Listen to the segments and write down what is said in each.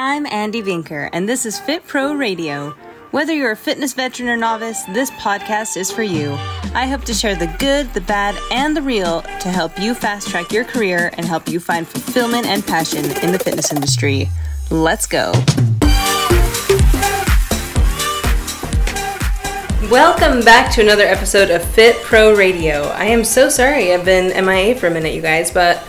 I'm Andy Vinker, and this is Fit Pro Radio. Whether you're a fitness veteran or novice, this podcast is for you. I hope to share the good, the bad, and the real to help you fast track your career and help you find fulfillment and passion in the fitness industry. Let's go. Welcome back to another episode of Fit Pro Radio. I am so sorry I've been MIA for a minute, you guys, but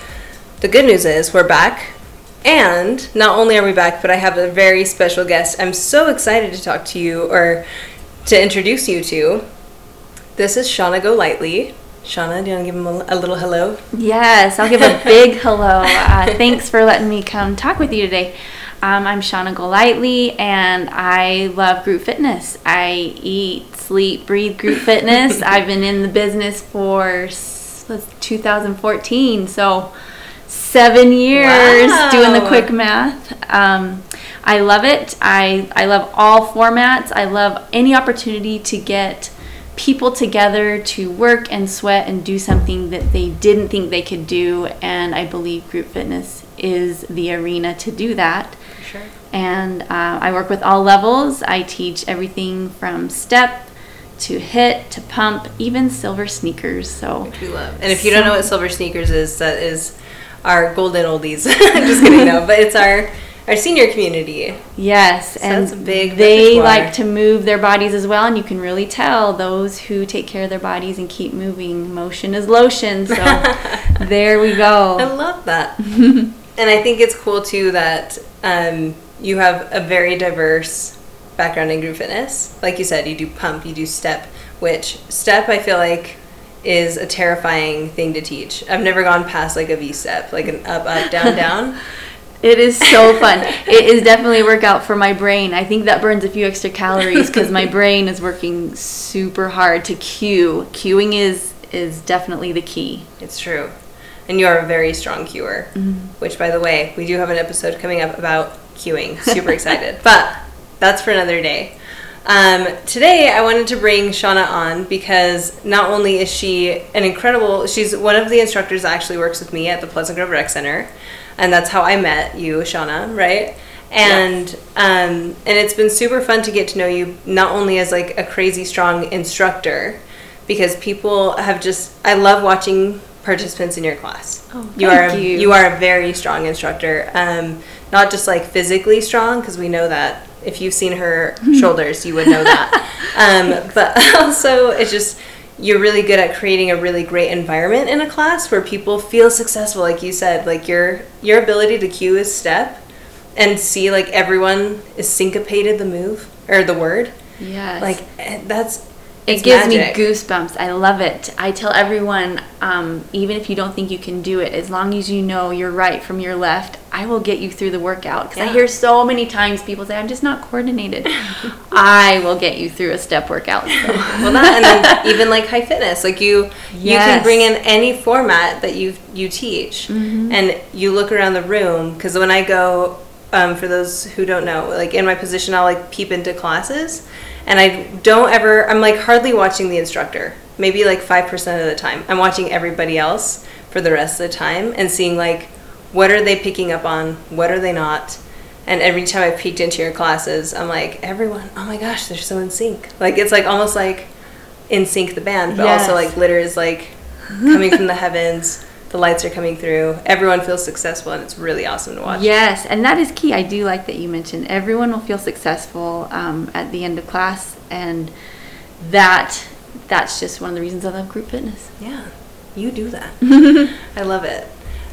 the good news is we're back. And not only are we back, but I have a very special guest. I'm so excited to talk to you or to introduce you to. This is Shauna Golightly. Shauna, do you want to give him a, a little hello? Yes, I'll give a big hello. Uh, thanks for letting me come talk with you today. Um, I'm Shauna Golightly, and I love group fitness. I eat, sleep, breathe group fitness. I've been in the business for 2014, so seven years Wow. doing the quick math. Um, I love it. I, I love all formats. I love any opportunity to get people together to work and sweat and do something that they didn't think they could do. And I believe group fitness is the arena to do that. Sure. And uh, I work with all levels. I teach everything from step to HIIT to pump, even silver sneakers. So Which we love. And if you don't know what Silver Sneakers is, that is our golden oldies. I'm just kidding, no. But it's our our senior community. Yes, and that's a big they like to move their bodies as well, and you can really tell those who take care of their bodies and keep moving. Motion is lotion, so there we go. I love that. and I think it's cool too that um, you have a very diverse background in group fitness. Like you said, you do pump, you do step, which step I feel like is a terrifying thing to teach. I've never gone past like a V step, like an up, up, down, down. It is so fun. it is definitely a workout for my brain. I think that burns a few extra calories because my brain is working super hard to cue. Cueing is is definitely the key. It's true. And you are a very strong cuer, mm-hmm. which, by the way, we do have an episode coming up about cueing. Super excited. But that's for another day. Um, today, I wanted to bring Shauna on because not only is she an incredible, she's one of the instructors that actually works with me at the Pleasant Grove Rec Center. And that's how I met you, Shauna, right? And um, and it's been super fun to get to know you not only as like a crazy strong instructor, because people have just I love watching participants in your class. Oh, you thank are you. you are a very strong instructor. Um, not just like physically strong, because we know that if you've seen her shoulders, you would know that. Um, but also, it's just you're really good at creating a really great environment in a class where people feel successful. Like you said, like your your ability to cue a step and see like everyone is syncopated the move or the word. Yes. Like eh, that's It gives magic. me goosebumps. I love it. I tell everyone, um, even if you don't think you can do it, as long as you know your right from your left, I will get you through the workout. Because Yeah. I hear so many times people say, I'm just not coordinated. I will get you through a step workout. So. well that and then even like high fitness like you you can bring in any format that you you teach Mm-hmm. and you look around the room because when i go um, for those who don't know like in my position i'll like peep into classes and i don't ever i'm like hardly watching the instructor maybe like 5% of the time i'm watching everybody else for the rest of the time and seeing like what are they picking up on what are they not and every time I peeked into your classes, I'm like, everyone, oh my gosh, they're so in sync. Like it's like almost like NSYNC the band, but also like glitter is like coming from the heavens. The lights are coming through. Everyone feels successful, and it's really awesome to watch. Yes, and that is key. I do like that you mentioned everyone will feel successful um, at the end of class, and that that's just one of the reasons I love group fitness. Yeah, you do that. I love it.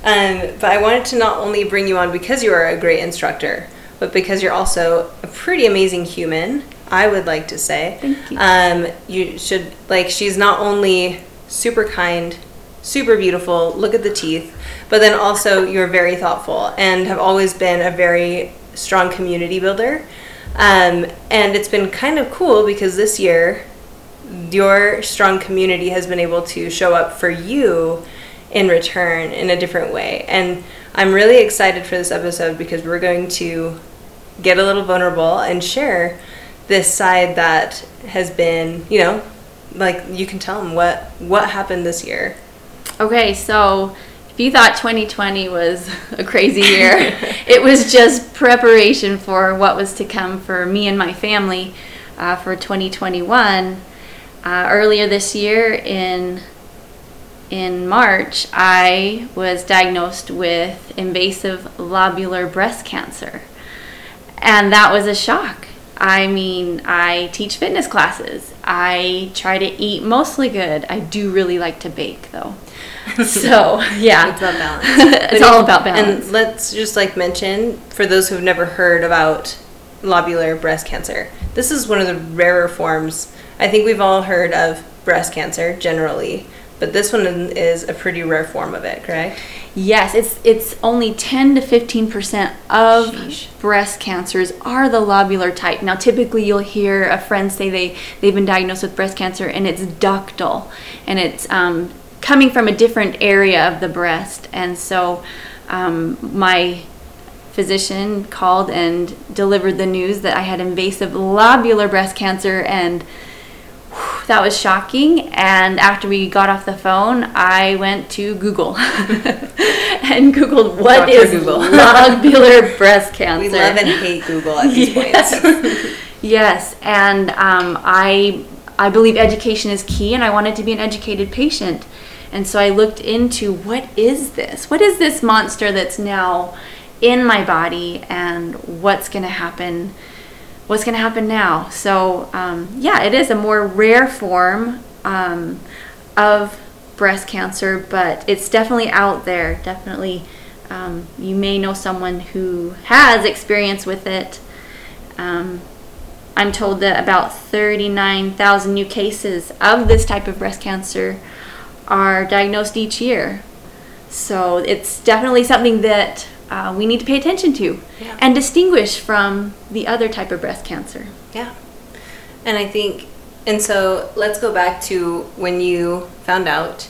Um, but I wanted to not only bring you on because you are a great instructor, but because you're also a pretty amazing human. I would like to say. Thank you. Um, you should like. She's not only super kind, super beautiful. Look at the teeth, but then also you're very thoughtful and have always been a very strong community builder. Um, and it's been kind of cool because this year your strong community has been able to show up for you in return in a different way. And I'm really excited for this episode because we're going to get a little vulnerable and share this side that has been, you know, like you can tell them what what happened this year. Okay, so if you thought 2020 was a crazy year, it was just preparation for what was to come for me and my family uh, for 2021. Uh, earlier this year, in in March, I was diagnosed with invasive lobular breast cancer, and that was a shock. I mean, I teach fitness classes. I try to eat mostly good. I do really like to bake, though. So yeah, it's about balance. it's all about balance. And let's just like mention for those who've never heard about lobular breast cancer. This is one of the rarer forms. I think we've all heard of breast cancer generally, but this one is a pretty rare form of it, correct? Yes, it's it's only 10 to 15 percent of Sheesh. breast cancers are the lobular type. Now, typically, you'll hear a friend say they they've been diagnosed with breast cancer and it's ductal, and it's um, coming from a different area of the breast. And so, um, my physician called and delivered the news that I had invasive lobular breast cancer and that was shocking. And after we got off the phone, I went to Google and Googled what Dr. is Google. lobular breast cancer. We love and hate Google at these Yes. points. Yes, and um, I I believe education is key, and I wanted to be an educated patient, and so I looked into what is this? What is this monster that's now in my body, and what's going to happen? What's going to happen now? So um, yeah, it is a more rare form um, of breast cancer, but it's definitely out there. Definitely, um, you may know someone who has experience with it. Um, I'm told that about 39,000 new cases of this type of breast cancer are diagnosed each year. So it's definitely something that uh, we need to pay attention to Yeah. and distinguish from the other type of breast cancer. Yeah. And I think, and so let's go back to when you found out.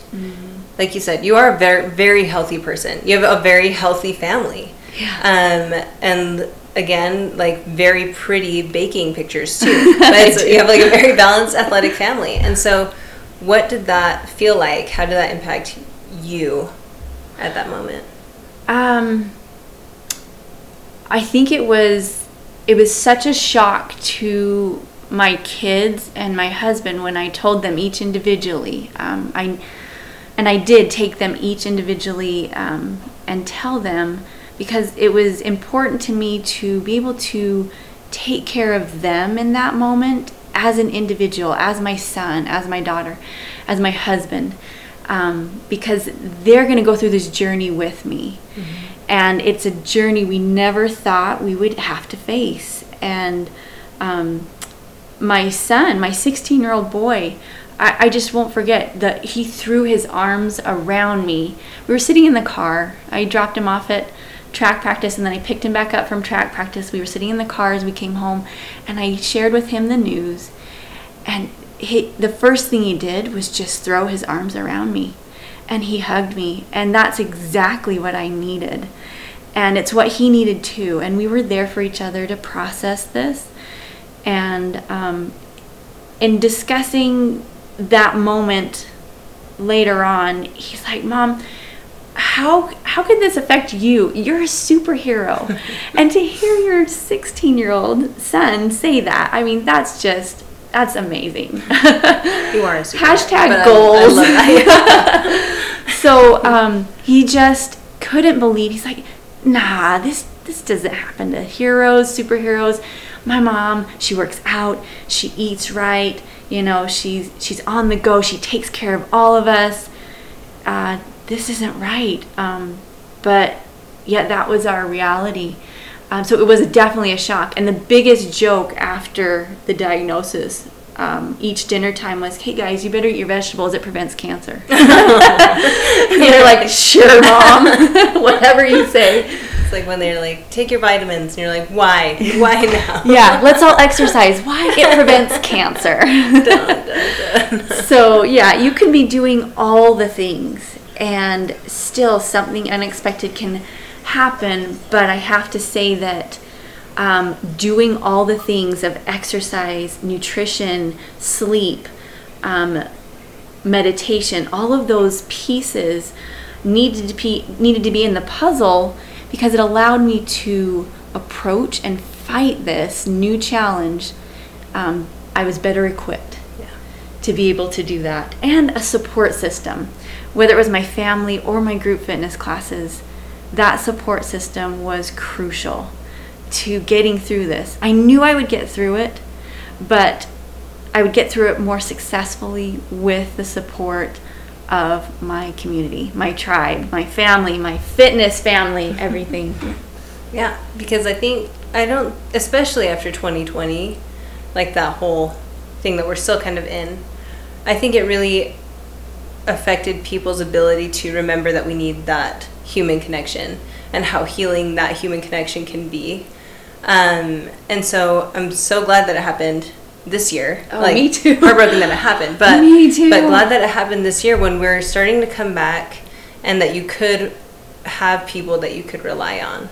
Like you said, you are a very, very healthy person. You have a very healthy family. Yeah. Um, and again, like very pretty baking pictures too. But you have like a very balanced athletic family. And so, what did that feel like? How did that impact you at that moment? Um, I think it was it was such a shock to my kids and my husband when I told them each individually. Um, I and I did take them each individually um, and tell them because it was important to me to be able to take care of them in that moment as an individual, as my son, as my daughter, as my husband, um, because they're going to go through this journey with me. And it's a journey we never thought we would have to face. And um, my son, my 16 year old boy, I, I just won't forget that he threw his arms around me. We were sitting in the car. I dropped him off at track practice and then I picked him back up from track practice. We were sitting in the car as we came home and I shared with him the news. And he, the first thing he did was just throw his arms around me and he hugged me. And that's exactly what I needed. And it's what he needed too. And we were there for each other to process this. And um, in discussing that moment later on, he's like, Mom, how how could this affect you? You're a superhero. and to hear your 16 year old son say that, I mean, that's just that's amazing. You are a super Hashtag but I- I goals. so um, he just couldn't believe. He's like, "Nah, this this doesn't happen to heroes, superheroes. My mom, she works out, she eats right. You know, she's she's on the go. She takes care of all of us. Uh, this isn't right." Um, but yet that was our reality. Um, so it was definitely a shock. And the biggest joke after the diagnosis, um, each dinner time was, "Hey guys, you better eat your vegetables. It prevents cancer." And they're like, "Sure, mom, whatever you say." It's like when they're like, take your vitamins, and you're like, why? Why now? Yeah, let's all exercise. Why? It prevents cancer. Dun, dun, dun. so yeah, you can be doing all the things, and still something unexpected can happen. But I have to say that um, doing all the things of exercise, nutrition, sleep, um, meditation, all of those pieces needed to be needed to be in the puzzle because it allowed me to approach and fight this new challenge. Um, I was better equipped Yeah. to be able to do that, and a support system, whether it was my family or my group fitness classes. That support system was crucial to getting through this. I knew I would get through it, but I would get through it more successfully with the support of my community, my tribe, my family, my fitness family, everything. Yeah, because I think I don't, especially after 2020, like that whole thing that we're still kind of in. I think it really affected people's ability to remember that we need that human connection and how healing that human connection can be. Um, and so I'm so glad that it happened this year. Oh, me too. Heartbroken that it happened, but Me too. But glad that it happened this year when we're starting to come back, and that you could have people that you could rely on.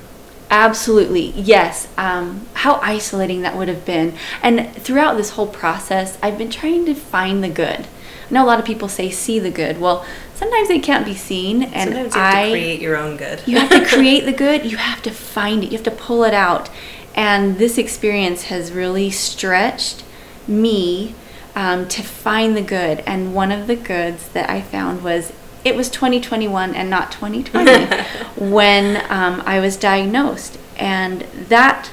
Absolutely, yes. Um, how isolating that would have been. And throughout this whole process, I've been trying to find the good. I know a lot of people say see the good. Well, sometimes they can't be seen, and Sometimes you have I to create your own good. you have to create the good. You have to find it. You have to pull it out. And this experience has really stretched me um, to find the good. And one of the goods that I found was it was 2021 and not 2020 when um, I was diagnosed. And that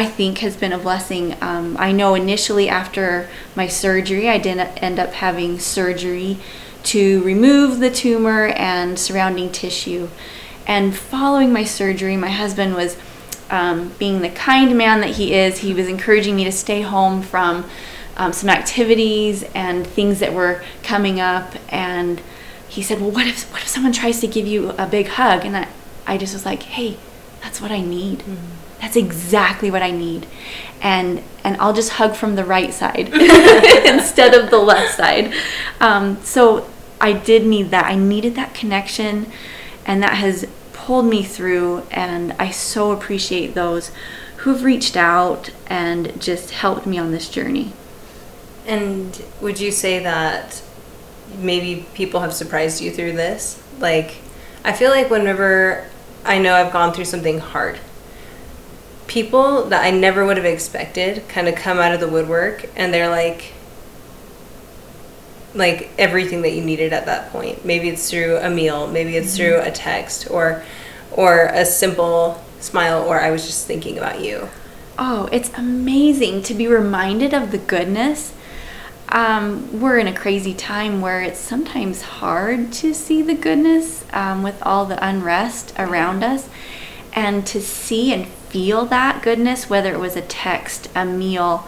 I think has been a blessing. Um, I know initially after my surgery, I didn't end up having surgery to remove the tumor and surrounding tissue. And following my surgery, my husband was um, being the kind man that he is. He was encouraging me to stay home from um, some activities and things that were coming up. And he said, "Well, what if what if someone tries to give you a big hug?" And I, I just was like, "Hey, that's what I need. That's exactly what I need." And and I'll just hug from the right side instead of the left side. Um, so I did need that. I needed that connection, and that has pulled me through. And I so appreciate those who've reached out and just helped me on this journey. And would you say that maybe people have surprised you through this? Like, I feel like whenever I know I've gone through something hard, people that I never would have expected kind of come out of the woodwork and they're like, like everything that you needed at that point. Maybe it's through a meal, maybe it's through a text or or a simple smile or I was just thinking about you. Oh, it's amazing to be reminded of the goodness. Um, we're in a crazy time where it's sometimes hard to see the goodness um, with all the unrest around us. And to see and feel that goodness, whether it was a text, a meal,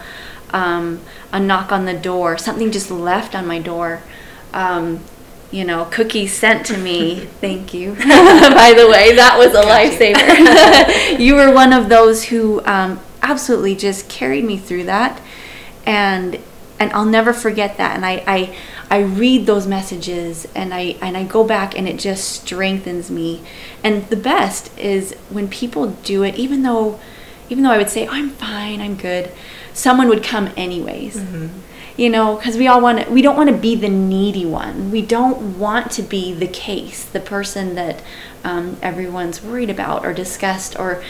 um, a knock on the door, something just left on my door, um, you know, cookies sent to me. Thank you. By the way, that was a lifesaver. you were one of those who um, absolutely just carried me through that, and and I'll never forget that. And I, I I read those messages and I and I go back and it just strengthens me. And the best is when people do it, even though even though I would say I'm fine, I'm good, someone would come anyways. You know, because we all want to. We don't want to be the needy one. We don't want to be the case, the person that um, everyone's worried about or discussed. Or,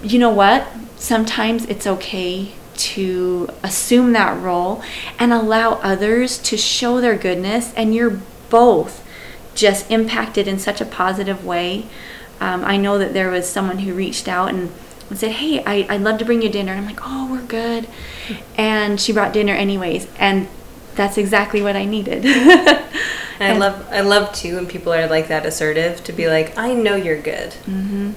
you know what? Sometimes it's okay to assume that role and allow others to show their goodness, and you're both just impacted in such a positive way. Um, I know that there was someone who reached out and, and said, Hey, I, I'd love to bring you dinner. And I'm like, Oh, we're good. And she brought dinner anyways. And that's exactly what I needed. And I love I love too when people are like that assertive to be like, I know you're good. Mm-hmm.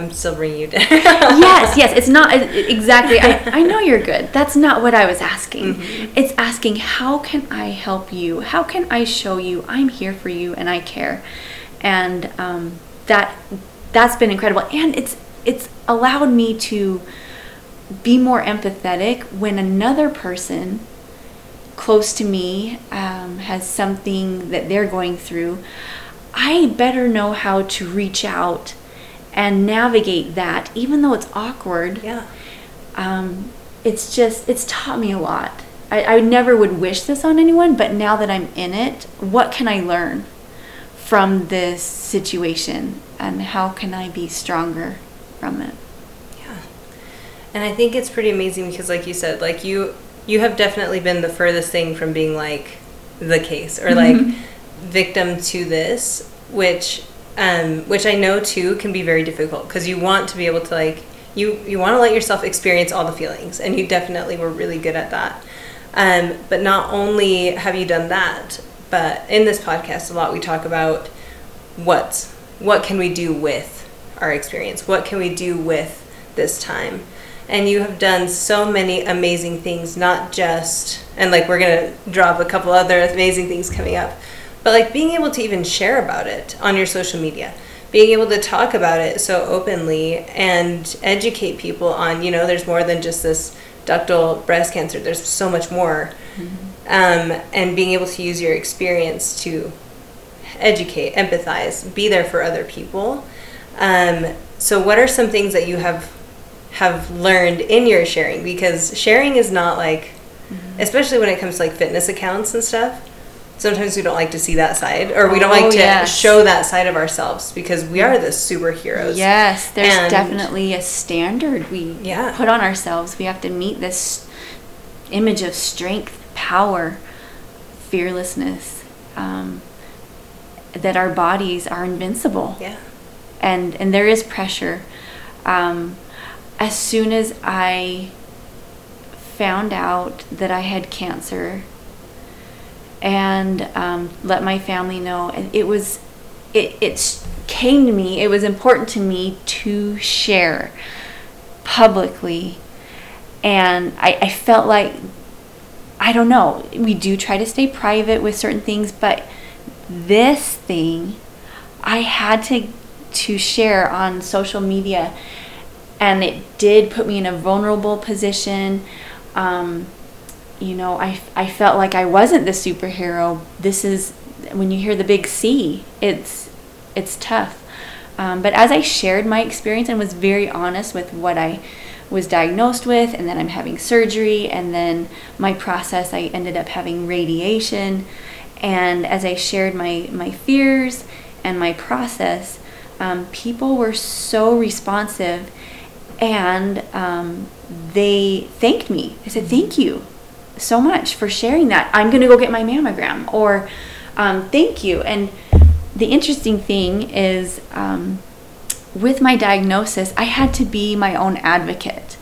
I'm still bringing you dinner. yes, yes. It's not exactly. I, I know you're good. That's not what I was asking. It's asking, how can I help you? How can I show you I'm here for you and I care? And um, that that's been incredible. And it's it's allowed me to be more empathetic when another person close to me um, has something that they're going through. I better know how to reach out and navigate that, even though it's awkward. yeah. Um, it's just, it's taught me a lot. I, I never would wish this on anyone, but now that I'm in it, what can I learn from this situation and how can I be stronger from it? Yeah. And I think it's pretty amazing because like you said, like you you have definitely been the furthest thing from being like the case or like victim to this, which um which I know too can be very difficult because you want to be able to like you you want to let yourself experience all the feelings and you definitely were really good at that. Um, but not only have you done that, but in this podcast a lot we talk about what what can we do with our experience? What can we do with this time? And you have done so many amazing things, not just, and like we're to drop a couple other amazing things coming up, but like being able to even share about it on your social media, being able to talk about it so openly and educate people on, you know, there's more than just this ductal breast cancer, there's so much more. Mm-hmm. Um, and being able to use your experience to educate, empathize, be there for other people. Um, so, what are some things that you have have learned in your sharing? Because sharing is not like, mm-hmm. especially when it comes to like fitness accounts and stuff. Sometimes we don't like to see that side, or we don't oh, like to yes. show that side of ourselves because we are the superheroes. Yes, there's and definitely a standard we yeah. put on ourselves. We have to meet this image of strength, power, fearlessness. Um, that our bodies are invincible. Yeah. And and there is pressure. Um, as soon as I found out that I had cancer and um, let my family know, and it was it it came to me. It was important to me to share publicly, and I, I felt like I don't know. We do try to stay private with certain things, but this thing I had to to share on social media and it did put me in a vulnerable position um, you know I, I felt like i wasn't the superhero. This is when you hear the big c it's it's tough. Um, but as i shared my experience and was very honest with what i was diagnosed with and then i'm having surgery and then my process i ended up having radiation. And as I shared my, my fears and my process, um, people were so responsive and um, they thanked me. They said, Thank you so much for sharing that. I'm going to go get my mammogram, or um, Thank you. And the interesting thing is, um, with my diagnosis, I had to be my own advocate.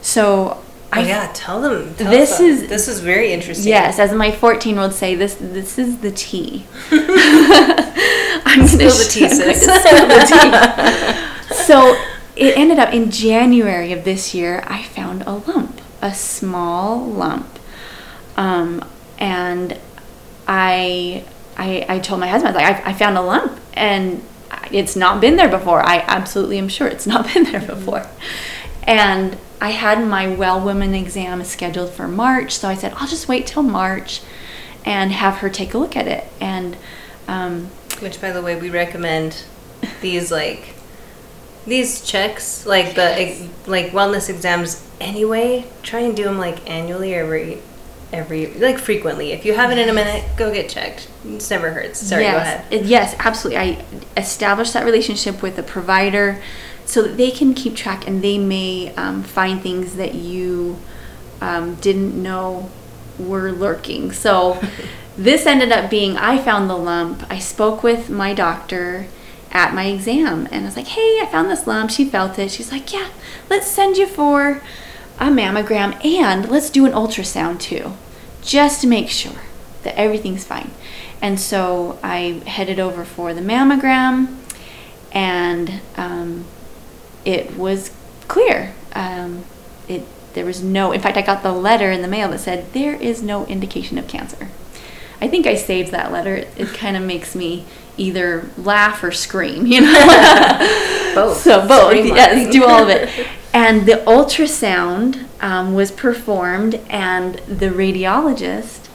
So Oh, yeah, tell them. Tell this is this is very interesting. Yes, as my 14 year old say, this this is the tea. I'm spill the tea, sis. the tea. so it ended up in January of this year. I found a lump, a small lump, um, and I, I I told my husband like I, I found a lump and it's not been there before. I absolutely am sure it's not been there before, and I had my well woman exam scheduled for March, so I said I'll just wait till March and have her take a look at it. And um, which, by the way, we recommend these like these checks, like the like wellness exams. Anyway, try and do them like annually or every every like frequently. If you haven't in a minute, go get checked. It never hurts. Sorry, yes. go ahead. Yes, absolutely. I established that relationship with a provider so that they can keep track and they may um, find things that you um, didn't know were lurking. So this ended up being I found the lump. I spoke with my doctor at my exam and I was like, hey, I found this lump. She felt it. She's like, yeah, let's send you for a mammogram and let's do an ultrasound too, just to make sure that everything's fine. And so I headed over for the mammogram and um, it was clear. Um, it there was no. In fact, I got the letter in the mail that said there is no indication of cancer. I think I saved that letter. It, it kind of makes me either laugh or scream. You know, both. So both. Yes, do all of it. And the ultrasound um, was performed, and the radiologist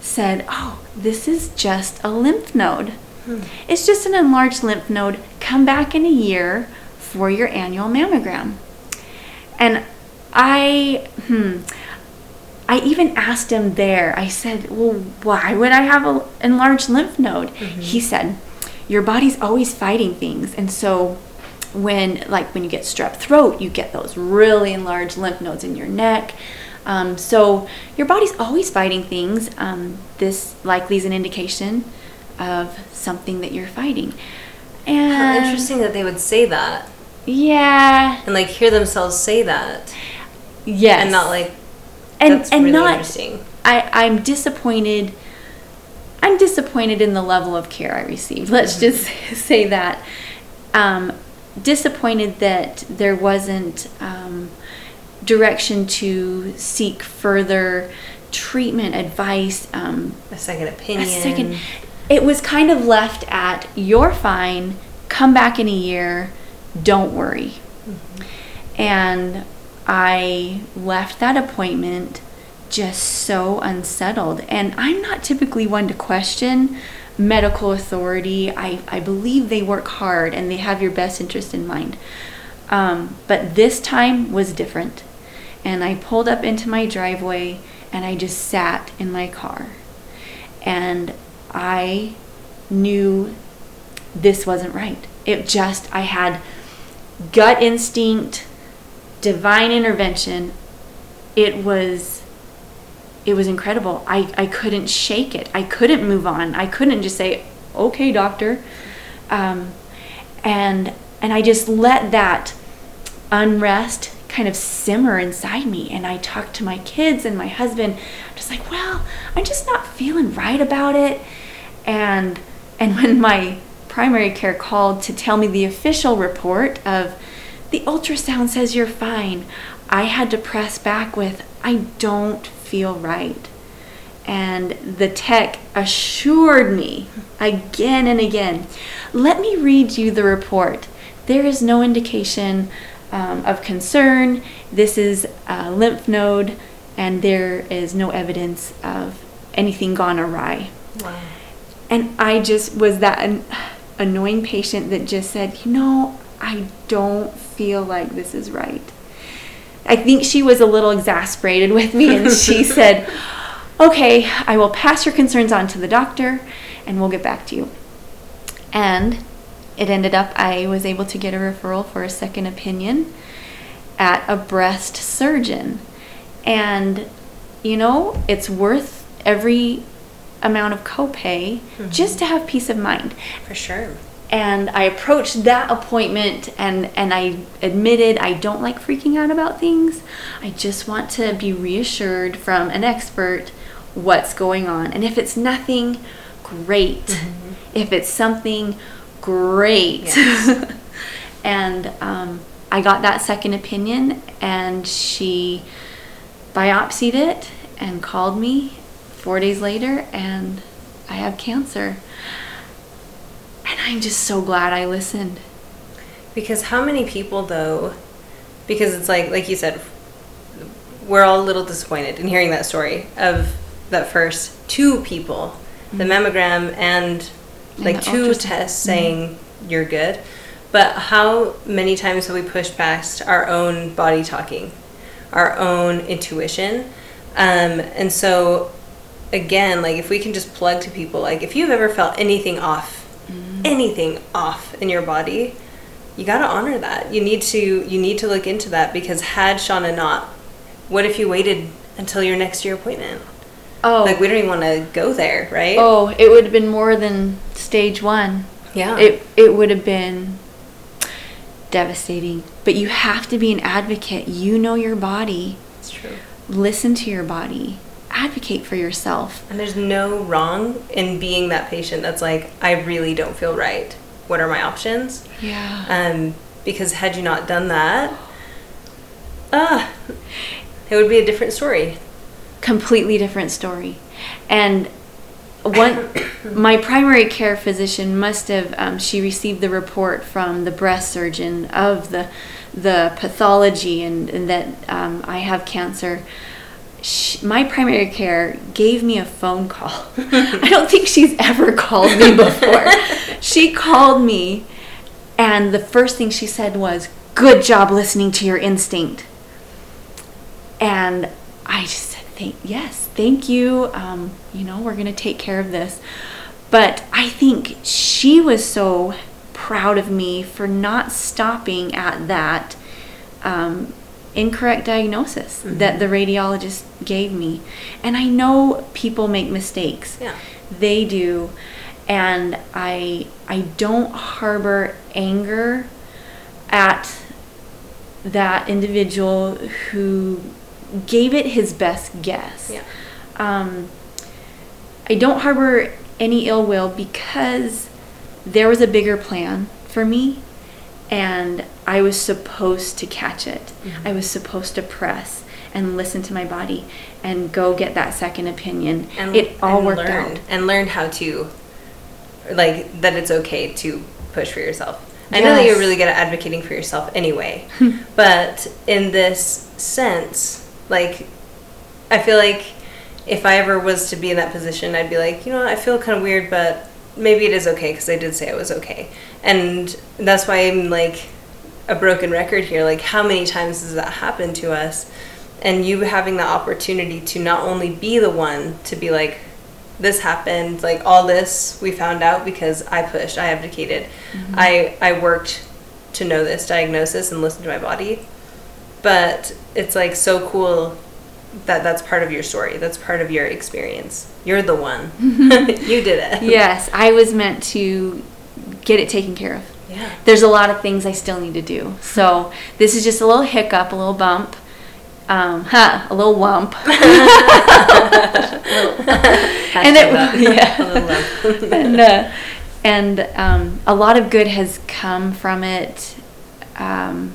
said, "Oh, this is just a lymph node. Hmm. It's just an enlarged lymph node. Come back in a year." for your annual mammogram. And I, hmm, I even asked him there, I said, Well, why would I have an enlarged lymph node? Mm-hmm. He said, your body's always fighting things. And so when like when you get strep throat, you get those really enlarged lymph nodes in your neck. Um, so your body's always fighting things. Um, this likely is an indication of something that you're fighting. And How interesting that they would say that Yeah. and like hear themselves say that Yes. and not like and that's and really not interesting. I, I'm disappointed. I'm disappointed in the level of care I received. Let's just say that. Um, disappointed that there wasn't um, direction to seek further treatment, advice, um, A second opinion. a second. It was kind of left at you're fine, come back in a year, don't worry. And I left that appointment just so unsettled. And I'm not typically one to question medical authority. I, I believe they work hard and they have your best interest in mind. Um, but this time was different. And I pulled up into my driveway and I just sat in my car. And I knew this wasn't right. It just, I had gut instinct, divine intervention. It was, it was incredible. I, I couldn't shake it. I couldn't move on. I couldn't just say, okay, doctor. Um, and, and I just let that unrest kind of simmer inside me and I talked to my kids and my husband I'm just like well I'm just not feeling right about it and and when my primary care called to tell me the official report of the ultrasound says you're fine I had to press back with I don't feel right and the tech assured me again and again let me read you the report there is no indication um, of concern. This is a lymph node, and there is no evidence of anything gone awry. Wow. And I just was that an- annoying patient that just said, you know, I don't feel like this is right. I think she was a little exasperated with me, and she said, okay, I will pass your concerns on to the doctor, and we'll get back to you. And it ended up I was able to get a referral for a second opinion at a breast surgeon. And you know, it's worth every amount of copay mm-hmm. just to have peace of mind. For sure. And I approached that appointment and and I admitted I don't like freaking out about things. I just want to be reassured from an expert what's going on. And if it's nothing, great. If it's something great. Yes. and um, I got that second opinion, and she biopsied it and called me four days later, and I have cancer. And I'm just so glad I listened. Because how many people though? Because it's like like you said, we're all a little disappointed in hearing that story of that first two people, the mammogram and And like the two ultrasound. tests saying you're good. But how many times have we pushed past our own body talking, our own intuition? Um, and so, again, like if we can just plug to people, like if you've ever felt anything off, anything off in your body, you got to honor that. You need to you need to look into that because had Shauna not, what if you waited until your next year appointment? Oh, Like we don't even want to go there, right? oh, it would have been more than stage one. yeah. It it would have been devastating. But you have to be an advocate. You know your body. it's true. Listen to your body. Advocate for yourself. And there's no wrong in being that patient that's like, I really don't feel right. What are my options? Yeah. Um, because had you not done that, ah, it would be a different story. completely different story. And one, my primary care physician must have. Um, she received the report from the breast surgeon of the the pathology and, and that um, I have cancer. She, my primary care gave me a phone call. I don't think she's ever called me before. she called me, and the first thing she said was, "Good job listening to your instinct." And I just said, thank, yes, thank you. Um, you know, we're going to take care of this. But I think she was so proud of me for not stopping at that um, incorrect diagnosis Mm-hmm. that the radiologist gave me. And I know people make mistakes. Yeah. They do. And I I don't harbor anger at that individual who gave it his best guess. Yeah. Um, I don't harbor any ill will because there was a bigger plan for me and I was supposed to catch it. Mm-hmm. I was supposed to press and listen to my body and go get that second opinion. And it all and worked learn, out. And learn how to, like, that it's okay to push for yourself. I know that you're really good at advocating for yourself anyway, but in this sense, like, I feel like if I ever was to be in that position, I'd be like, you know, what, I feel kind of weird, but maybe it is okay because I did say it was okay. And that's why I'm like a broken record here. Like, how many times does that happen to us? And you having the opportunity to not only be the one to be like, this happened, like all this we found out because I pushed, I abdicated, mm-hmm. I I worked to know this diagnosis and listen to my body. But it's like so cool that that's part of your story. That's part of your experience. You're the one. you did it. yes, I was meant to get it taken care of. Yeah. There's a lot of things I still need to do. So this is just a little hiccup, a little bump. Um, ha, a little wump. and it, that. A little yeah. lump. and uh, and um, a lot of good has come from it, um,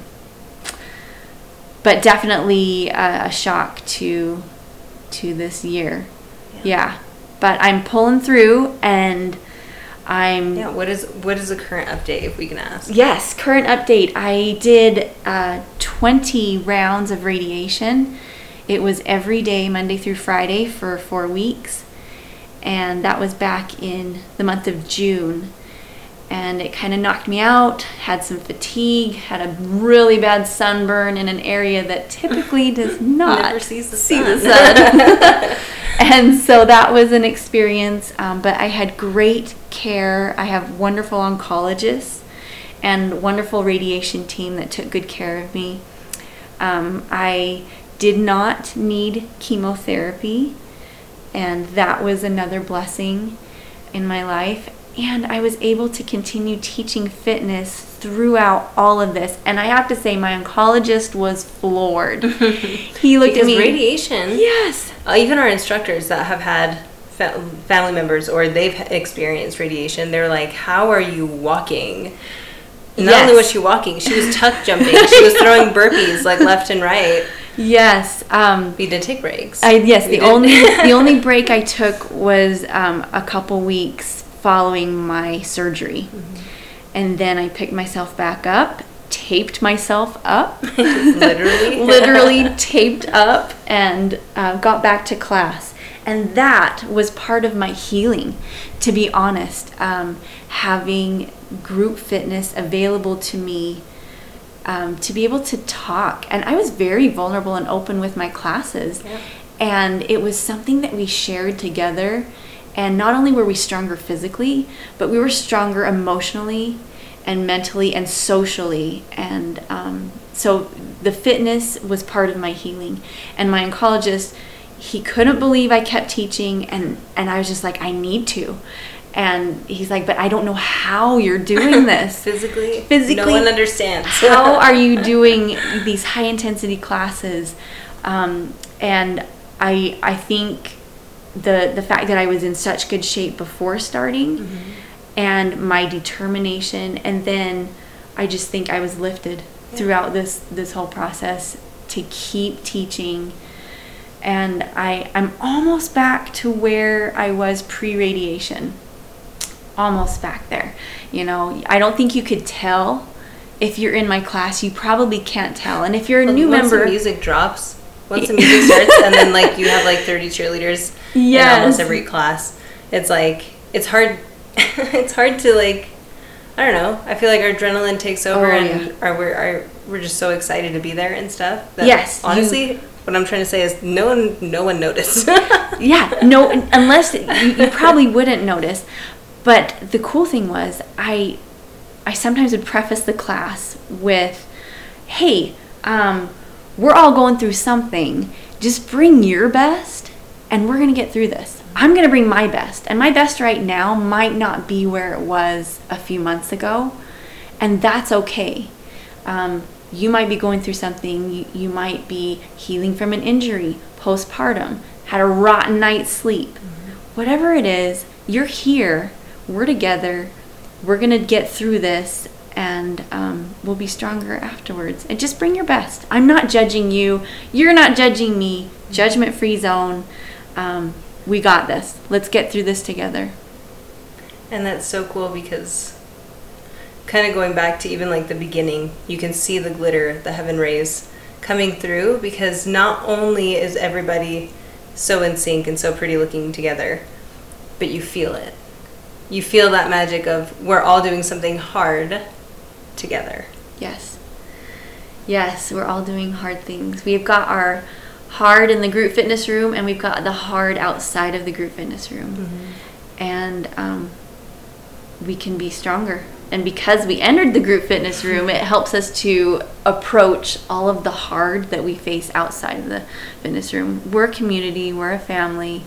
but definitely a, a shock to to this year. Yeah. but I'm pulling through, and I'm Yeah. What is what is the current update, if we can ask? Yes, current update. I did uh, 20 rounds of radiation. It was every day, Monday through Friday, for four weeks. And that was back in the month of June. And it kind of knocked me out, had some fatigue, had a really bad sunburn in an area that typically does not Never sees the see sun. the sun. and so that was an experience. Um, but I had great care. I have wonderful oncologists and wonderful radiation team that took good care of me. Um, I did not need chemotherapy, and that was another blessing in my life. And I was able to continue teaching fitness throughout all of this. And I have to say, my oncologist was floored. he looked because at me. radiation. Yes. Uh, even our instructors that have had fa- family members or they've experienced radiation, they're like, "How are you walking?" Not Yes. only was she walking, she was tuck jumping. she was throwing burpees like left and right. Yes. Um, We did take breaks. I, yes, We the did. only the only break I took was um, a couple weeks following my surgery, and then I picked myself back up, taped myself up, literally, literally taped up, and uh, got back to class. And that was part of my healing, to be honest. Um, having group fitness available to me um, to be able to talk. And I was very vulnerable and open with my classes. Yeah. And it was something that we shared together. And not only were we stronger physically, but we were stronger emotionally and mentally and socially. And um, so the fitness was part of my healing. And my oncologist, he couldn't believe I kept teaching. And, and I was just like, I need to. And he's like, but I don't know how you're doing this. physically, Physically- no one understands. how are you doing these high intensity classes? Um, and I I think the the fact that I was in such good shape before starting, mm-hmm. and my determination, and then I just think I was lifted throughout this this whole process to keep teaching. And I I'm almost back to where I was pre radiation almost back there. You know, I don't think you could tell if you're in my class. You probably can't tell. And if you're a new member, music drops, once the music starts, and then like you have like thirty cheerleaders in Yes. almost every class, it's like it's hard. it's hard to like. I don't know. I feel like our adrenaline takes over, Oh, and yeah. our, we're our, we're just so excited to be there and stuff. That Yes, you- honestly, what I'm trying to say is no one, no one noticed. yeah, no, unless you, you probably wouldn't notice. But the cool thing was, I, I sometimes would preface the class with, "Hey, um, we're all going through something. Just bring your best, and we're gonna get through this." I'm going to bring my best. And my best right now might not be where it was a few months ago. And that's okay. Um, you might be going through something, you, you might be healing from an injury, postpartum, had a rotten night's sleep. Mm-hmm. Whatever it is, you're here, we're together, we're going to get through this, and um, we'll be stronger afterwards. And just bring your best. I'm not judging you, you're not judging me. Judgment free zone. Um, we got this. Let's get through this together. And that's so cool because kind of going back to even like the beginning, you can see the glitter, the heaven rays coming through because not only is everybody so in sync and so pretty looking together, but you feel it. You feel that magic of we're all doing something hard together. Yes. Yes, we're all doing hard things. We've got our hard in the group fitness room and we've got the hard outside of the group fitness room. Mm-hmm. And um, we can be stronger. And because we entered the group fitness room, it helps us to approach all of the hard that we face outside of the fitness room. We're a community, we're a family,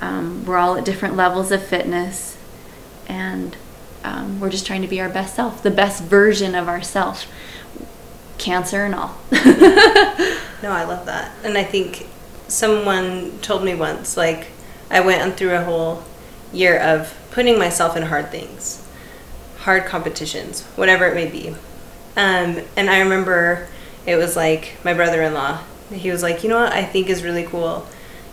um, we're all at different levels of fitness, and um, we're just trying to be our best self, the best version of ourselves cancer and all. no, I love that. And I think someone told me once, like, I went through a whole year of putting myself in hard things, hard competitions, whatever it may be. Um, and I remember it was like my brother in law, he was like, you know what I think is really cool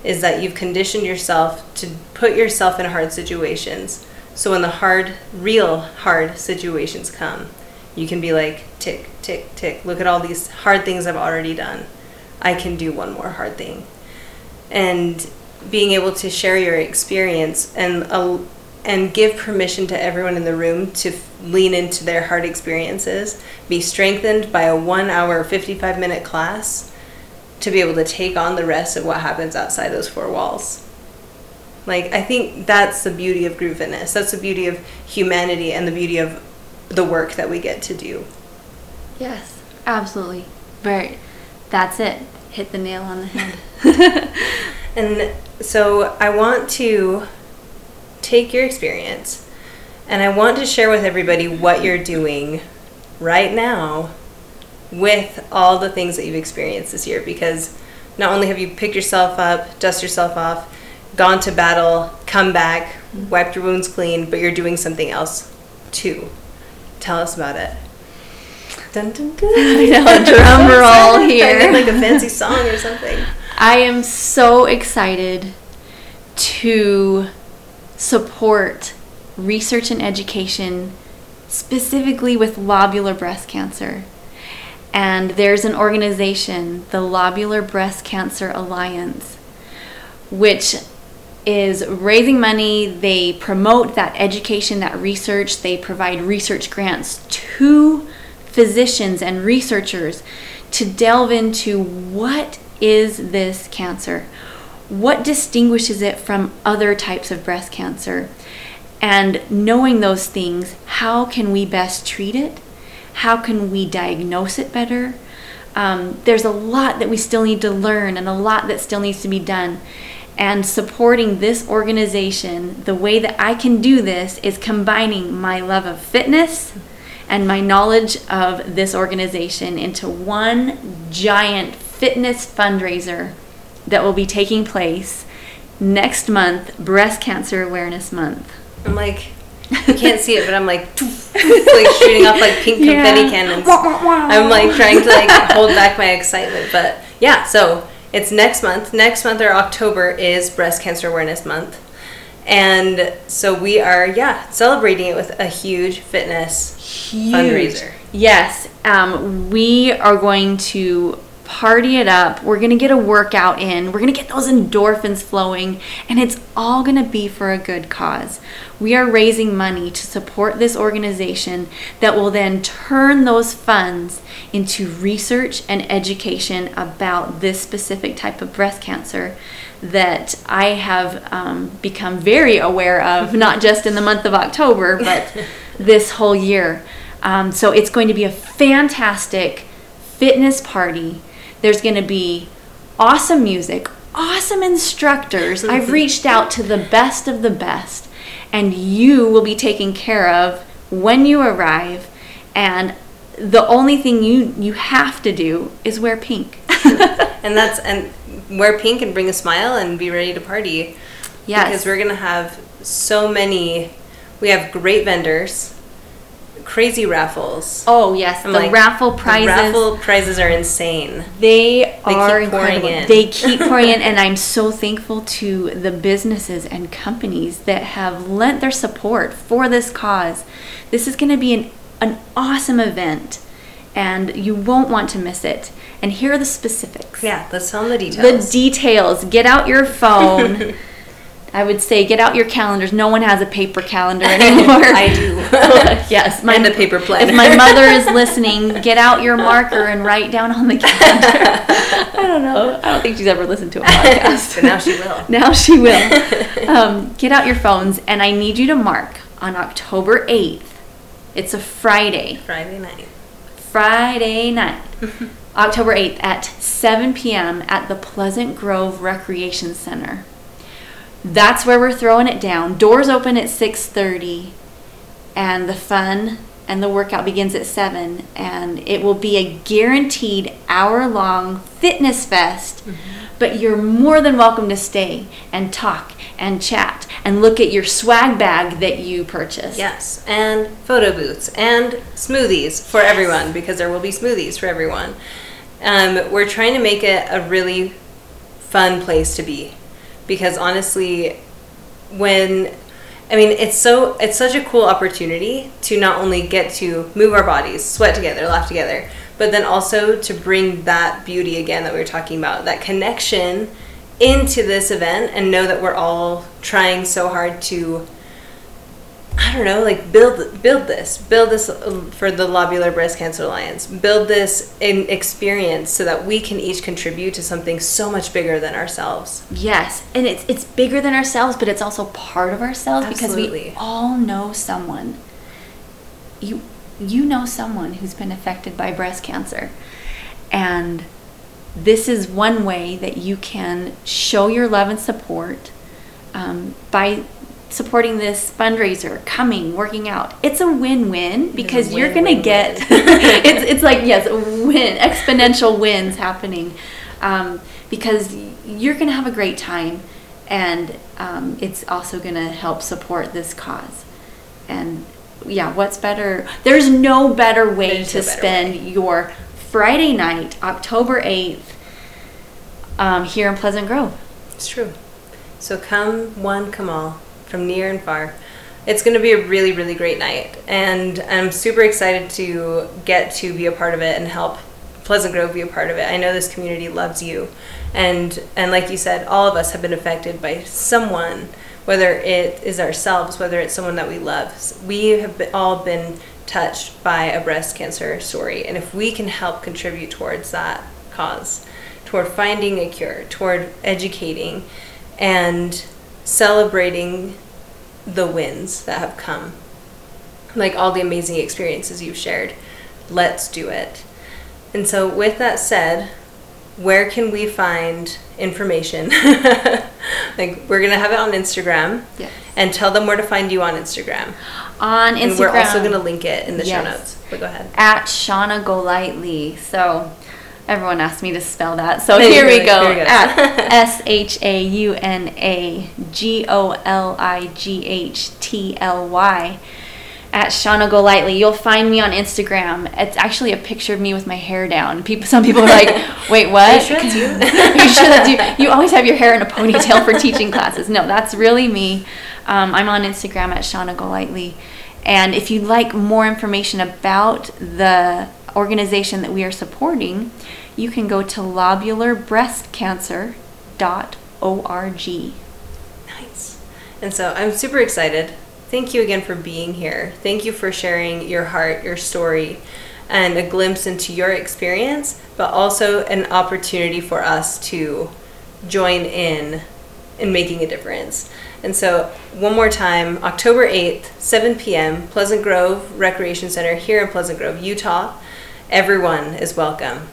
is that you've conditioned yourself to put yourself in hard situations. So when the hard, real hard situations come, you can be like, tick, tick, tick. Look at all these hard things I've already done. I can do one more hard thing. And being able to share your experience and uh, and give permission to everyone in the room to f- lean into their hard experiences, be strengthened by a 1 hour 55 minute class to be able to take on the rest of what happens outside those four walls. Like I think that's the beauty of grooviness. That's the beauty of humanity and the beauty of the work that we get to do. Yes, absolutely. Right. That's it. Hit the nail on the head. and so I want to take your experience and I want to share with everybody what you're doing right now with all the things that you've experienced this year because not only have you picked yourself up, dust yourself off, gone to battle, come back, wiped your wounds clean, but you're doing something else too. Tell us about it. Dun, dun, dun. I know, drum roll here. like a fancy song or something. I am so excited to support research and education specifically with lobular breast cancer. And there's an organization, the Lobular Breast Cancer Alliance, which is raising money. They promote that education, that research. They provide research grants to physicians and researchers to delve into what is this cancer? What distinguishes it from other types of breast cancer? And knowing those things, how can we best treat it? How can we diagnose it better? Um, there's a lot that we still need to learn and a lot that still needs to be done and supporting this organization, the way that I can do this is combining my love of fitness and my knowledge of this organization into one giant fitness fundraiser that will be taking place next month, Breast Cancer Awareness Month. I'm like, you can't see it, but I'm like, like shooting off like pink confetti yeah. cannons. I'm like trying to like hold back my excitement, but yeah. So it's next month. Next month or October is Breast Cancer Awareness Month. And so we are, yeah, celebrating it with a huge fitness huge. fundraiser. Yes. Um, we are going to party it up. We're going to get a workout in. We're going to get those endorphins flowing, and it's all going to be for a good cause. We are raising money to support this organization that will then turn those funds into research and education about this specific type of breast cancer that I have um, become very aware of, not just in the month of October, but this whole year. Um, so it's going to be a fantastic fitness party. There's going to be awesome music, awesome instructors. I've reached out to the best of the best, and you will be taken care of when you arrive. And the only thing you you have to do is wear pink. and that's and wear pink and bring a smile and be ready to party. Yes. Because we're gonna have so many. We have great vendors, crazy raffles. Oh yes, I'm the like, raffle The prizes. raffle prizes are insane. They, are keep pouring incredible. in. They keep pouring in, and I'm so thankful to the businesses and companies that have lent their support for this cause. This is going to be an, an awesome event, and you won't want to miss it. And here are the specifics. Yeah, let's tell them the details. The details. Get out your phone. I would say get out your calendars. No one has a paper calendar anymore. I do. yes, And a paper planner. If my mother is listening, get out your marker and write down on the calendar. I don't know. I don't think she's ever listened to a podcast. but now she will. Now she will. Um, get out your phones, and I need you to mark on October 8th. It's a Friday. Friday night. Friday night. October 8th at 7 p.m. at the Pleasant Grove Recreation Center. That's where we're throwing it down. Doors open at 6:30 and the fun and the workout begins at 7 and it will be a guaranteed hour-long fitness fest. But you're more than welcome to stay and talk and chat and look at your swag bag that you purchased. Yes, and photo booths and smoothies for everyone because there will be smoothies for everyone. Um, we're trying to make it a really fun place to be because honestly, when I mean, it's so it's such a cool opportunity to not only get to move our bodies, sweat together, laugh together, but then also to bring that beauty again that we were talking about, that connection into this event and know that we're all trying so hard to I don't know, like build build this, build this um, for the Lobular Breast Cancer Alliance, build this in experience so that we can each contribute to something so much bigger than ourselves. Yes, and it's it's bigger than ourselves, but it's also part of ourselves because we all know someone. You you know someone who's been affected by breast cancer. And this is one way that you can show your love and support um, by supporting this fundraiser, coming, working out. It's a win-win because win, you're going to get it's it's like yes, win, exponential wins happening, um, because you're gonna have a great time, and um, it's also gonna help support this cause, and yeah, what's better? There's no better way There's to no better spend your Friday night, October eighth, um, here in Pleasant Grove. It's true. So come one, come all, from near and far. It's going to be a really, really great night, and I'm super excited to get to be a part of it and help Pleasant Grove be a part of it. I know this community loves you, and and like you said, all of us have been affected by someone, whether it is ourselves, whether it's someone that we love. We have all been touched by a breast cancer story, and if we can help contribute towards that cause, toward finding a cure, toward educating, and celebrating the wins that have come, like all the amazing experiences you've shared. Let's do it. And so, with that said, where can we find information? like, we're going to have it on Instagram. Yes. And tell them where to find you on Instagram. On Instagram, And we're also going to link it in the show notes. But go ahead. at Shauna Golightly. So everyone asked me to spell that. So There here we go, go. here we go. At S H A U N A G O L I G H T L Y. At Shauna Golightly. You'll find me on Instagram. It's actually a picture of me with my hair down. People, some people are like, "Wait, what? Are you sure you? You sure you? You always have your hair in a ponytail for teaching classes. No, that's really me. Um, I'm on Instagram at Shauna Golightly. And if you'd like more information about the organization that we are supporting, you can go to lobularbreastcancer.org. Nice. And so I'm super excited. Thank you again for being here. Thank you for sharing your heart, your story, and a glimpse into your experience, but also an opportunity for us to join in in making a difference. And so, one more time, October 8th, 7 p.m., Pleasant Grove Recreation Center here in Pleasant Grove, Utah. Everyone is welcome.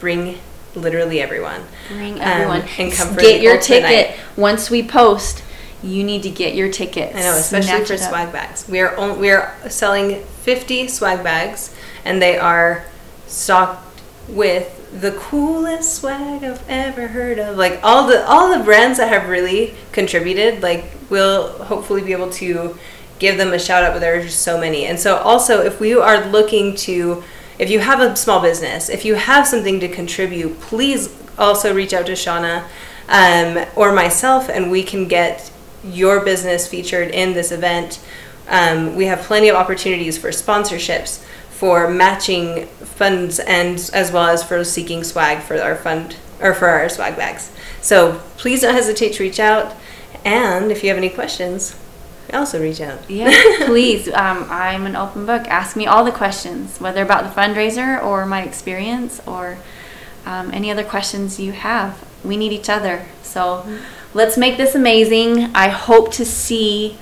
Bring literally everyone. Bring Um, everyone. and come for get your ticket night. once we post. You need to get your tickets. I know, especially Snatch for swag bags. We are on, we are selling 50 swag bags, and they are stocked with the coolest swag I've ever heard of. Like all the all the brands that have really contributed. Like we'll hopefully be able to give them a shout out. But there are just so many, and so also if we are looking to, if you have a small business, if you have something to contribute, please also reach out to Shauna um, or myself, and we can get your business featured in this event. Um, we have plenty of opportunities for sponsorships, for matching funds, and as well as for seeking swag for our fund or for our swag bags. So please don't hesitate to reach out. And if you have any questions, also reach out. Yeah, please. Um, I'm an open book. Ask me all the questions, whether about the fundraiser or my experience or um, any other questions you have. We need each other. So let's make this amazing. I hope to see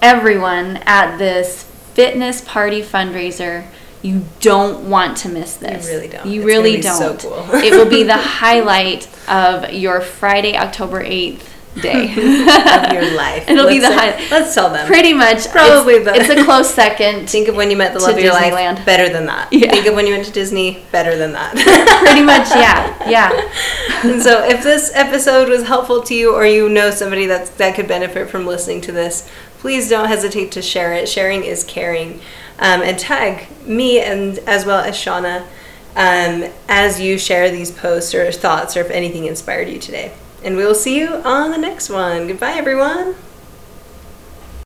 everyone at this fitness party fundraiser. You don't want to miss this. You really don't. You It's really don't. so cool. it will be the highlight of your Friday, October 8th day. of your life. It'll be Let's the say- highlight. Let's tell them. Pretty much. Probably it's, the- it's a close second. Think of when you met the love of your life. Disneyland. Better than that. Yeah. Think of when you went to Disney. Better than that. Pretty much, yeah, yeah. and so, if this episode was helpful to you, or you know somebody that's, that could benefit from listening to this, please don't hesitate to share it. Sharing is caring. Um, and tag me and as well as Shauna um, as you share these posts or thoughts or if anything inspired you today. And we will see you on the next one. Goodbye, everyone.